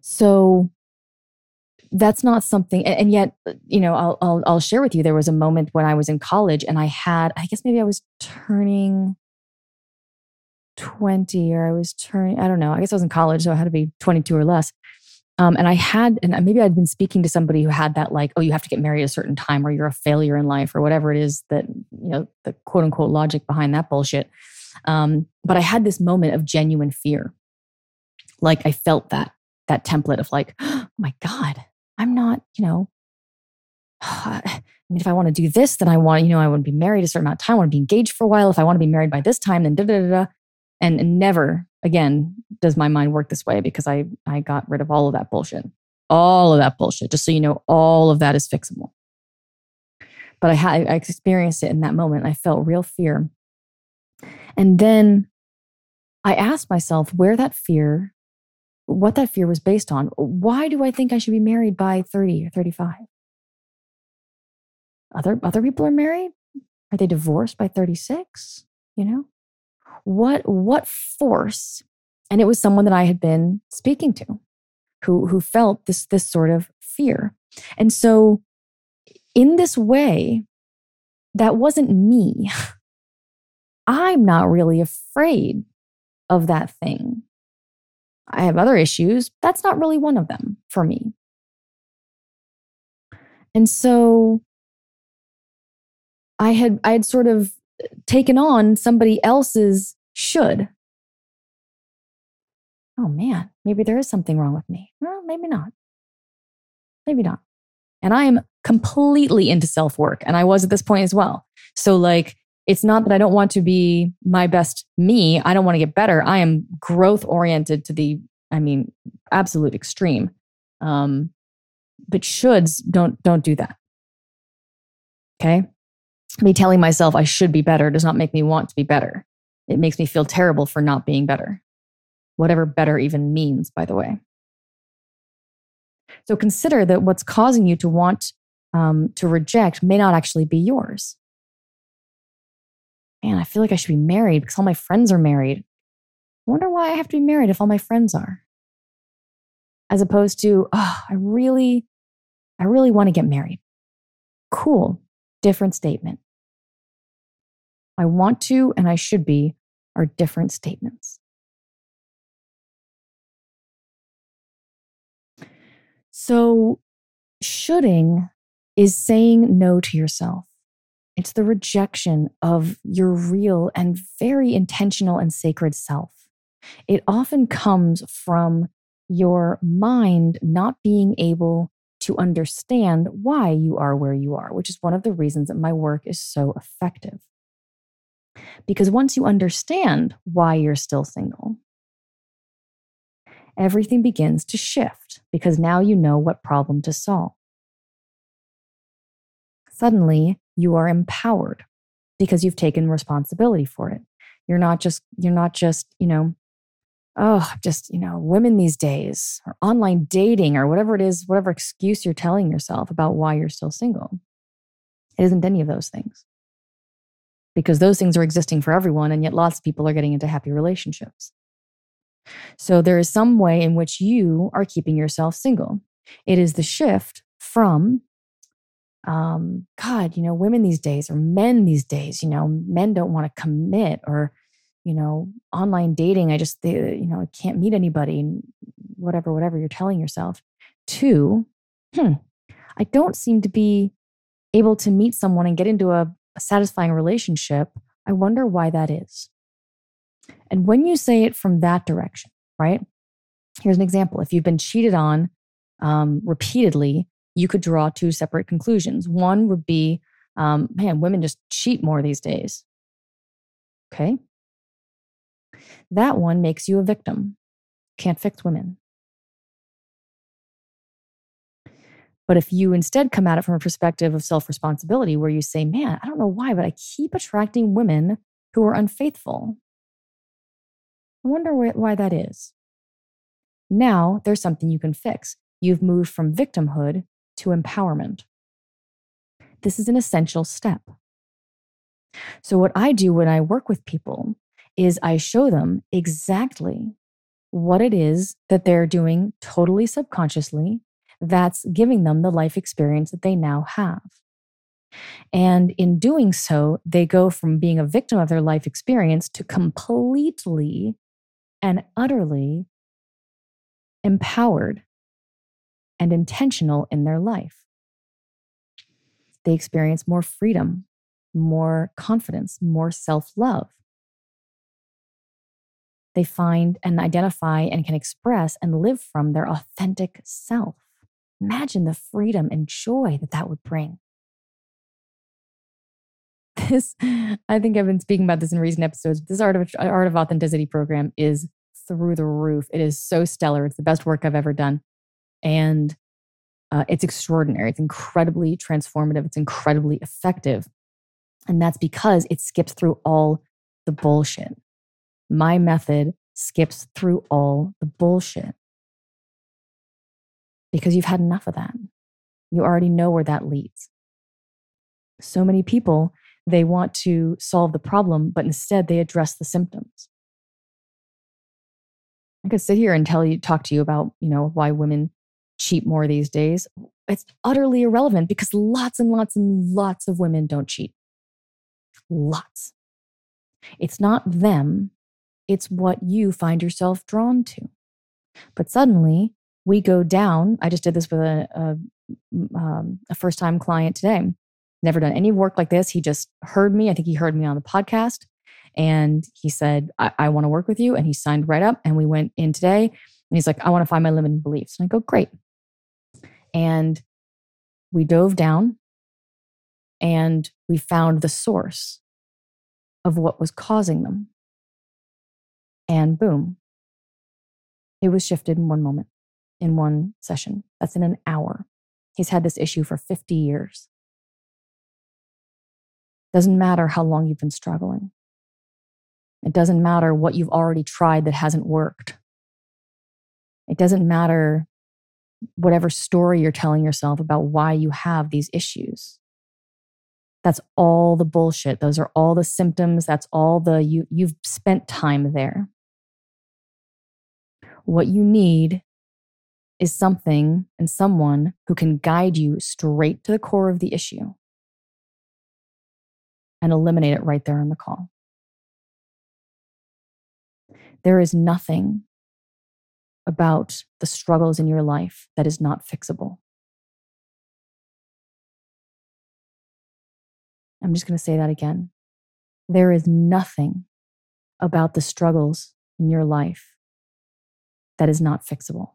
So that's not something and, yet uh, you know I'll, I'll i'll share with you there was a moment when i was in college and i had i guess maybe i was turning 20 or i was turning i don't know i guess i was in college so i had to be 22 or less um, and I had, and maybe I'd been speaking to somebody who had that, like, oh, you have to get married a certain time or you're a failure in life or whatever it is that, you know, the quote unquote logic behind that bullshit. Um, but I had this moment of genuine fear. Like I felt that, that template of like, oh my God, I'm not, you know, I mean, if I want to do this, then I want, you know, I want to be married a certain amount of time. I want to be engaged for a while. If I want to be married by this time, then da da da da. And never again, does my mind work this way because I, I got rid of all of that bullshit. All of that bullshit. Just so you know, all of that is fixable. But I had I experienced it in that moment. I felt real fear. And then I asked myself where that fear, what that fear was based on. Why do I think I should be married by 30 or 35? Other other people are married? Are they divorced by 36? You know? What what force and it was someone that i had been speaking to who who felt this this sort of fear. And so in this way that wasn't me. I'm not really afraid of that thing. I have other issues. That's not really one of them for me. And so i had i had sort of taken on somebody else's should. Oh man, maybe there is something wrong with me. Well, maybe not. Maybe not. And I am completely into self work. And I was at this point as well. So, like, it's not that I don't want to be my best me. I don't want to get better. I am growth oriented to the, I mean, absolute extreme. Um, but shoulds don't don't do that. Okay me telling myself I should be better does not make me want to be better. It makes me feel terrible for not being better. Whatever better even means, by the way. So consider that what's causing you to want um, to reject may not actually be yours. man, I feel like I should be married because all my friends are married. I wonder why I have to be married if all my friends are. As opposed to, oh, I really, I really want to get married. Cool. Different statement. I want to and I should be are different statements. So, shoulding is saying no to yourself. It's the rejection of your real and very intentional and sacred self. It often comes from your mind not being able to understand why you are where you are, which is one of the reasons that my work is so effective. Because once you understand why you're still single, everything begins to shift because now you know what problem to solve. Suddenly, you are empowered because you've taken responsibility for it. You're not just, you're not just, you know, oh, just, you know, women these days or online dating or whatever it is, whatever excuse you're telling yourself about why you're still single. It isn't any of those things because those things are existing for everyone. And yet lots of people are getting into happy relationships. So there is some way in which you are keeping yourself single. It is the shift from, um, God, you know, women these days or men these days, you know, men don't want to commit or, you know, online dating. I just, they, you know, I can't meet anybody, whatever, whatever you're telling yourself. To, hmm, I don't seem to be able to meet someone and get into a, a satisfying relationship. I wonder why that is. And when you say it from that direction, right? Here's an example. If you've been cheated on um, repeatedly, you could draw two separate conclusions. One would be, um, man, women just cheat more these days. Okay. That one makes you a victim. Can't fix women. But if you instead come at it from a perspective of self responsibility, where you say, man, I don't know why, but I keep attracting women who are unfaithful. I wonder why that is. Now there's something you can fix. You've moved from victimhood to empowerment. This is an essential step. So, what I do when I work with people is I show them exactly what it is that they're doing totally subconsciously that's giving them the life experience that they now have. And in doing so, they go from being a victim of their life experience to completely and utterly empowered and intentional in their life. They experience more freedom, more confidence, more self love. They find and identify and can express and live from their authentic self. Imagine the freedom and joy that that would bring. This, I think I've been speaking about this in recent episodes. This Art of, Art of Authenticity program is through the roof. It is so stellar. It's the best work I've ever done. And uh, it's extraordinary. It's incredibly transformative. It's incredibly effective. And that's because it skips through all the bullshit. My method skips through all the bullshit because you've had enough of that. You already know where that leads. So many people, they want to solve the problem, but instead they address the symptoms. I could sit here and tell you, talk to you about, you know, why women cheat more these days. It's utterly irrelevant because lots and lots and lots of women don't cheat. Lots. It's not them, it's what you find yourself drawn to. But suddenly we go down. I just did this with a, a, um, a first time client today. Never done any work like this. He just heard me. I think he heard me on the podcast and he said, I, I want to work with you. And he signed right up. And we went in today. And he's like, I want to find my limiting beliefs. And I go, great. And we dove down and we found the source of what was causing them. And boom, it was shifted in one moment, in one session. That's in an hour. He's had this issue for 50 years. Doesn't matter how long you've been struggling. It doesn't matter what you've already tried that hasn't worked. It doesn't matter whatever story you're telling yourself about why you have these issues. That's all the bullshit. Those are all the symptoms. That's all the you you've spent time there. What you need is something and someone who can guide you straight to the core of the issue and eliminate it right there on the call. There is nothing about the struggles in your life that is not fixable. I'm just going to say that again. There is nothing about the struggles in your life that is not fixable.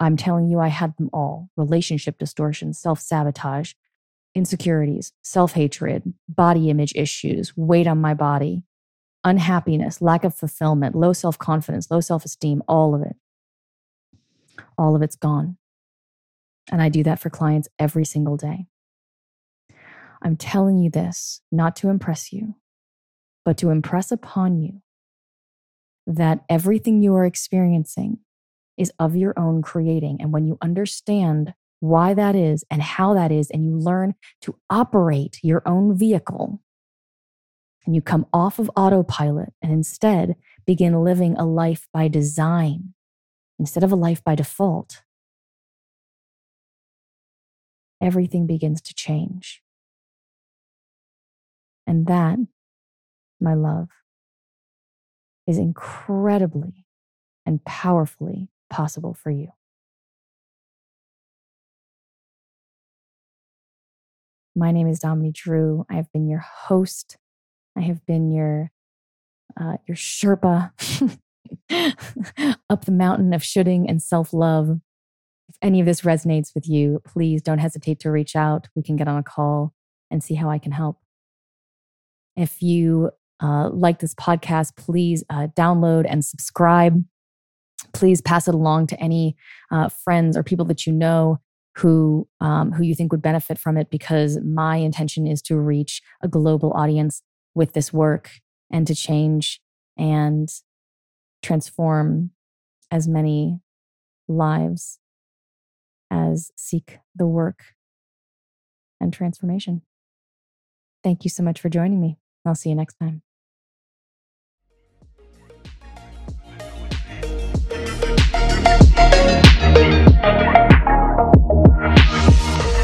I'm telling you, I had them all relationship distortion, self sabotage, insecurities, self hatred, body image issues, weight on my body, unhappiness, lack of fulfillment, low self confidence, low self esteem, all of it. All of it's gone. And I do that for clients every single day. I'm telling you this not to impress you, but to impress upon you that everything you are experiencing is of your own creating. And when you understand why that is and how that is, and you learn to operate your own vehicle, and you come off of autopilot and instead begin living a life by design instead of a life by default, everything begins to change. And that, my love, is incredibly and powerfully possible for you. My name is Dominique Drew. I have been your host. I have been your uh, your Sherpa up the mountain of shoulding and self love. If any of this resonates with you, please don't hesitate to reach out. We can get on a call and see how I can help. If you uh, like this podcast, please uh, download and subscribe. Please pass it along to any uh, friends or people that you know who um, who you think would benefit from it. Because my intention is to reach a global audience with this work and to change and transform as many lives as seek the work and transformation. Thank you so much for joining me. I'll see you next time.